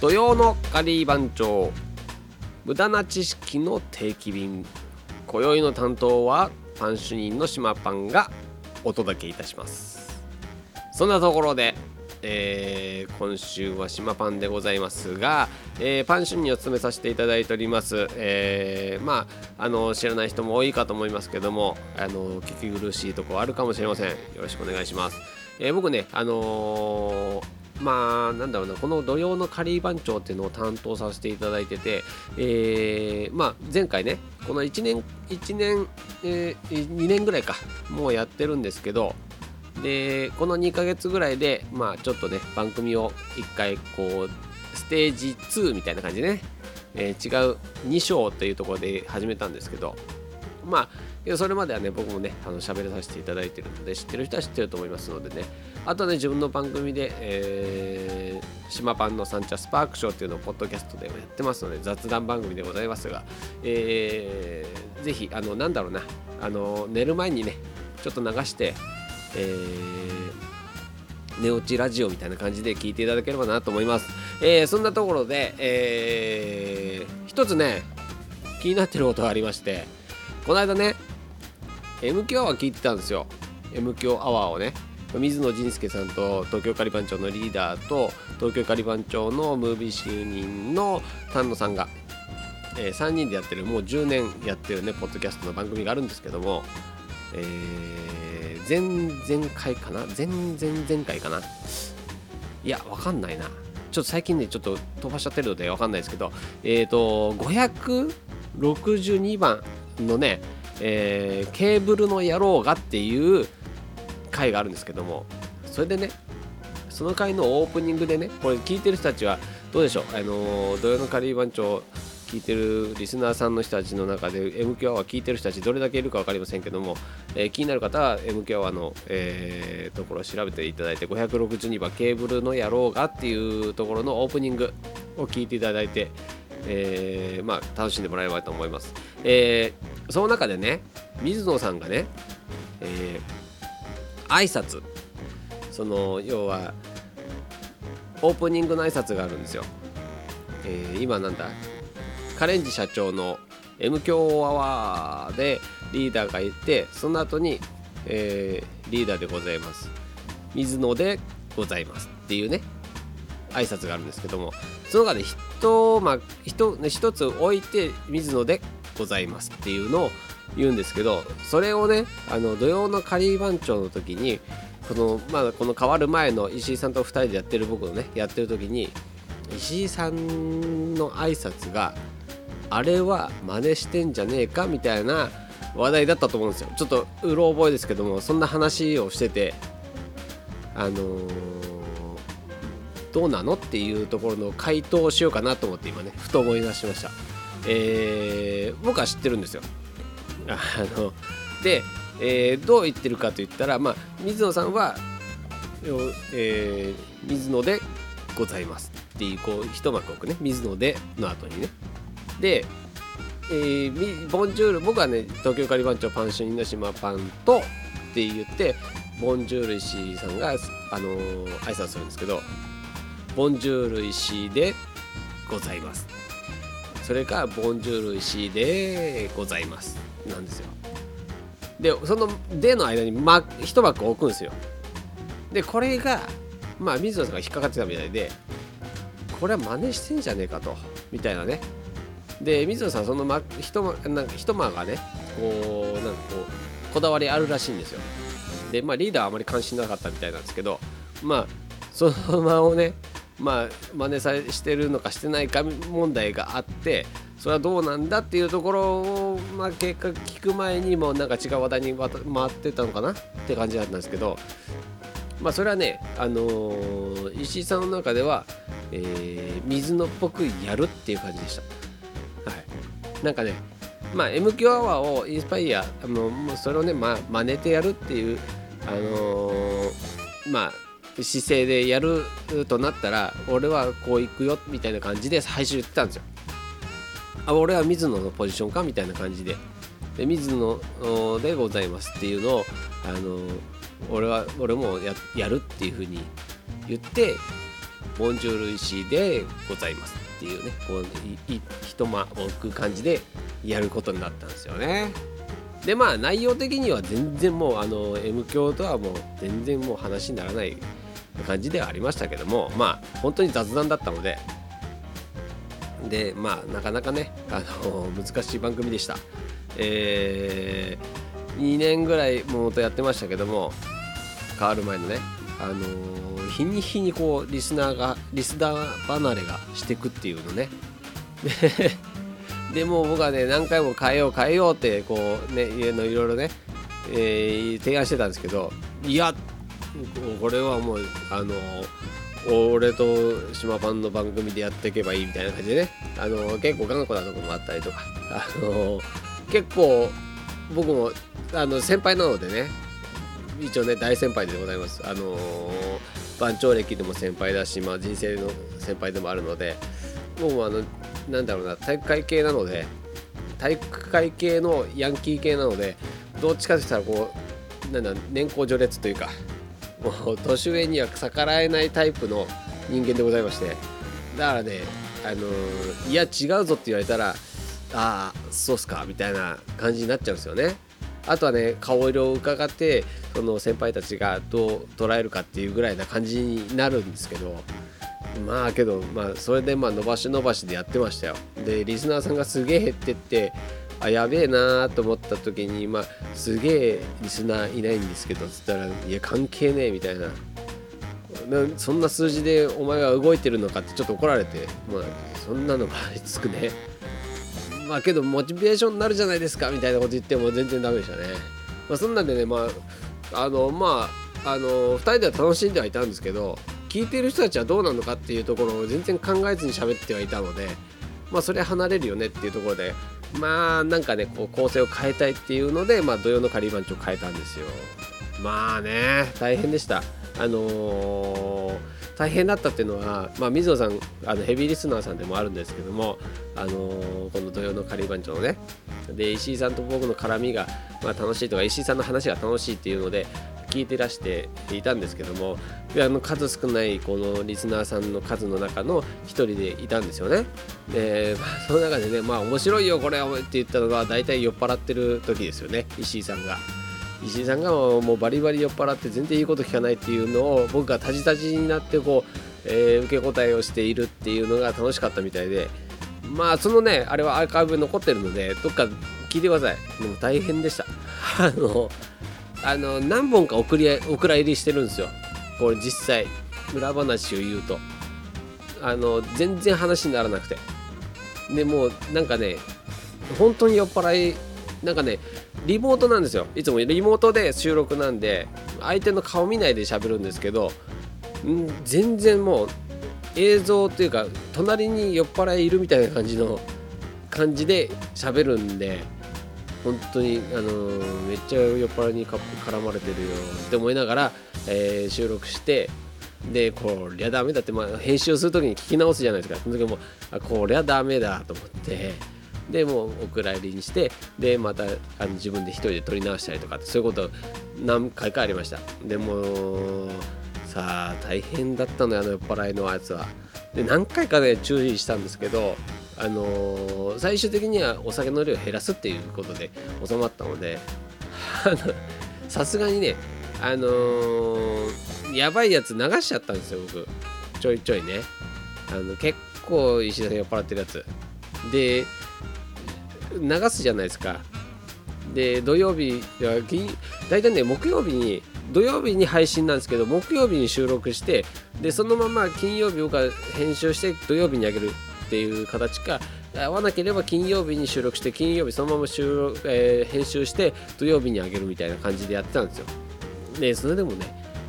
土曜のカリー番長無駄な知識の定期便。今宵の担当はパン主任の島パンがお届けいたします。そんなところで、えー今週は島パンでございますが、えーパン主任を務めさせていただいております、えーまああの知らない人も多いかと思いますけどもあの聞き苦しいとこあるかもしれません。よろしくお願いします、え僕ねあのーまあなんだろうなこの土曜のカリー番長っていうのを担当させていただいてて、えーまあ、前回ねこの1年1年、えー2年ぐらいかもうやってるんですけどでこの2ヶ月ぐらいでまあちょっとね番組を1回こうステージ2みたいな感じでね、えー違う2章というところで始めたんですけどまあそれまではね僕もねあの喋らさせていただいてるので知ってる人は知ってると思いますのでねあとね自分の番組で、えー、島パンのサンチャスパークショーっていうのをポッドキャストでやってますので雑談番組でございますが、えー、ぜひあのなんだろうなあの寝る前にねちょっと流して、えー寝落ちラジオみたいな感じで聞いていただければなと思います。えーそんなところで、えー一つね、気になってることがありまして、この間ね、M 響アワー聞いてたんですよ。M 響アワーをね。水野仁介さんと東京カリバン長のリーダーと東京カリバン長のムービー主任の丹野さんが、え3人でやってるもう10年やってるねポッドキャストの番組があるんですけども、えー、前々回かな？前々前回かな？いやわかんないなちょっと最近ねちょっと飛ばしちゃってるのでわかんないですけどえっ、と562番のね、えーケーブルの野郎がっていう回があるんですけどもそれでねその回のオープニングでねこれ聞いてる人たちはどうでしょう？あのー土曜のカリー番長聞いてるリスナーさんの人たちの中で MQ アワー聞いてる人たちどれだけいるか分かりませんけども、えー気になる方は MQ アワーの、えーところを調べていただいて562番ケーブルの野郎がっていうところのオープニングを聞いていただいて、えーまあ、楽しんでもらえればと思います、えーその中でね水野さんがね、えー挨拶。その要はオープニングの挨拶があるんですよ、えー今なんだ？カレンジ社長の M 強アワーでリーダーがいてその後に、えーリーダーでございます。水野でございますっていうね挨拶があるんですけどもその中で一,、まあ、一一つ置いて水野でございますっていうのを言うんですけどそれをねあの土曜のカリー番長の時にこの,、まあ、この変わる前の石井さんと2人でやってる僕のねやってる時に石井さんの挨拶があれは真似してんじゃねえかみたいな話題だったと思うんですよ。ちょっとうろ覚えですけどもそんな話をしててあのーどうなのっていうところの回答をしようかなと思って今ねふと思い出しました。えー僕は知ってるんですよ。あので、えーどう言ってるかと言ったら、まあ、水野さんは、えー水野でございますっていうこう一幕置くね。水野での後にね。で、えーボンジュール僕はね東京カリバン長パン主任の島パンとって言ってボンジュール石井さんが、あのー挨拶するんですけどボンジュール石でございます。それかボンジュール石井でございます。なんですよ。でその「で」の間に、ま、一幕置くんですよ。でこれがまあ水野さんが引っかかってたみたいでこれは真似してんじゃねえかと。みたいなね。で水野さんその、ま、一間なんか一間がねこうなんかこうこだわりあるらしいんですよ。でまあリーダーはあまり関心なかったみたいなんですけどまあその間をねまあ真似さしてるのかしてないか問題があってそれはどうなんだっていうところを、まあ、結果聞く前にもなんか違う話題に回ってたのかなって感じだったんですけどまあそれはね、あのー、石井さんの中では、えー、水野っぽくやるっていう感じでした。はい、なんかねまあ MQ アワーをインスパイアあのそれをね、まあ、真似てやるっていう、あのー、まあ姿勢でやるとなったら俺はこう行くよみたいな感じで最初言ってたんですよ。あ俺は水野のポジションかみたいな感じでで水野でございますっていうのをあの俺は俺もややるっていうふうに言ってボンジュール石でございますっていうねこうい一間置く感じでやることになったんですよねでまあ内容的には全然もうあの M 教とはもう全然もう話にならない感じではありましたけどもまあ本当に雑談だったのででまあなかなかねあの難しい番組でした。えー、2年ぐらいもとやってましたけども変わる前のねあの、日に日にこうリスナーがリスナー離れがしてくっていうのね。でも僕はね何回も変えよう変えようってこうね家のいろいろね、えー、提案してたんですけどいやこれはもうあの俺と島パンの番組でやっていけばいいみたいな感じでね。あの結構頑固なとこもあったりとか。あの結構僕もあの先輩なのでね。一応ね大先輩でございます。あの番長歴でも先輩だし、まあ、人生の先輩でもあるので。僕もあのなんだろうな体育会系なので。体育会系のヤンキー系なので。どっちかといったらこうなんだ年功序列というか。もう年上には逆らえないタイプの人間でございまして。だからねあのー、いや違うぞって言われたらああそうっすかみたいな感じになっちゃうんですよね。あとはね顔色を伺ってその先輩たちがどう捉えるかっていうぐらいな感じになるんですけど。まあけどまあそれでまあ伸ばし伸ばしでやってましたよ。でリスナーさんがすげえ減ってってあやべえなーと思った時に、まあ、すげえリスナーいないんですけどつったらいや関係ねえみたいな。そんな数字でお前は動いてるのかってちょっと怒られて、まあ、そんなのがつくね。まあけどモチベーションになるじゃないですかみたいなこと言っても全然ダメでしたね、まあ、そんなんでねまああのまああの2人では楽しんではいたんですけど聞いてる人たちはどうなのかっていうところを全然考えずに喋ってはいたのでまあそれ離れるよねっていうところでまあなんかねこう構成を変えたいっていうので、まあ、土曜の仮番長変えたんですよ。まあね大変でした。あのー、大変だったっていうのは、まあ、水野さんあのヘビーリスナーさんでもあるんですけども、あのー、この土曜の仮番長のね。で石井さんと僕の絡みが、まあ、楽しいとか石井さんの話が楽しいっていうので聞いてらしていたんですけどもあの数少ないこのリスナーさんの数の中の一人でいたんですよね。で、まあ、その中でねまあ面白いよこれって言ったのが大体酔っ払ってる時ですよね。石井さんが。石井さんがもうバリバリ酔っ払って全然いいこと聞かないっていうのを僕がタジタジになってこう、えー、受け答えをしているっていうのが楽しかったみたいで。まあそのねあれはアーカイブ残ってるのでどっか聞いてください。もう大変でした。あのあの何本か送りお蔵入りしてるんですよ。これ実際。裏話を言うと。あの全然話にならなくて。でもうなんかね本当に酔っ払いなんかねリモートなんですよ。いつも。リモートで収録なんで相手の顔見ないで喋るんですけどん全然もう映像というか隣に酔っ払いいるみたいな感じの感じで喋るんで本当に、あの、めっちゃ酔っ払いに絡まれてるよって思いながら、えー、収録してでこりゃダメだって、まあ、編集する時に聞き直すじゃないですか。その時もあこりゃダメだと思って。でもうお蔵入りにしてでまたあの自分で一人で撮り直したりとかそういうこと何回かありました。でもさあ大変だったのよあの酔っ払いのやつは。で何回かね注意したんですけどあのー、最終的にはお酒の量を減らすっていうことで収まったのでさすがにねあのー、やばいやつ流しちゃったんですよ僕。ちょいちょいね。あの結構石田さん酔っ払ってるやつ。で流すじゃないですか。で土曜日や金大体ね木曜日に土曜日に配信なんですけど木曜日に収録してでそのまま金曜日僕は編集して土曜日にあげる。っていう形か。合わなければ金曜日に収録して金曜日そのまま収録、えー編集して土曜日にあげるみたいな感じでやってたんですよ。でそれでもね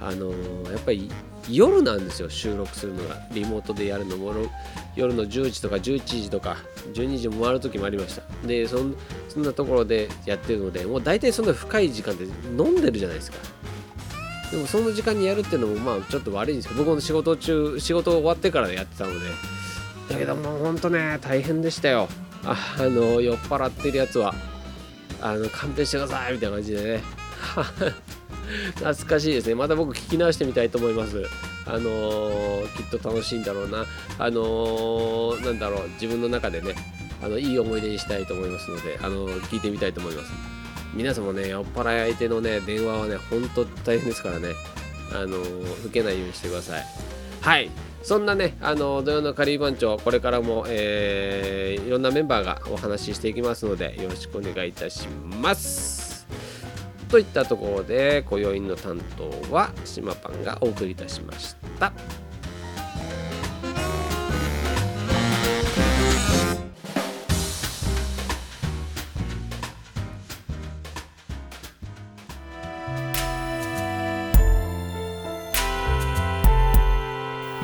あのーやっぱり夜なんですよ収録するのが。リモートでやるのも夜の10時とか11時とか12時も回る時もありました。でそんなところでやってるのでもう大体そんな深い時間で飲んでるじゃないですか。でもその時間にやるっていうのもまあちょっと悪いんですけど僕も仕事中仕事終わってからやってたのでだけどもうほんとね大変でしたよ。あの酔っ払ってるやつは。あの勘弁してくださいみたいな感じでね。懐かしいですね。また僕聞き直してみたいと思います。あのーきっと楽しいんだろうな。あのーなんだろう。自分の中でねあのいい思い出にしたいと思いますのであのー聞いてみたいと思います。皆さんもね酔っ払い相手のね電話はねほんと大変ですからね。あのー受けないようにしてください。はい。そんなね、あの土曜のカリー番長、これからも、えーいろんなメンバーがお話ししていきますので、よろしくお願いいたします。といったところで、今宵の担当は島パンがお送りいたしました。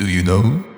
Do you know?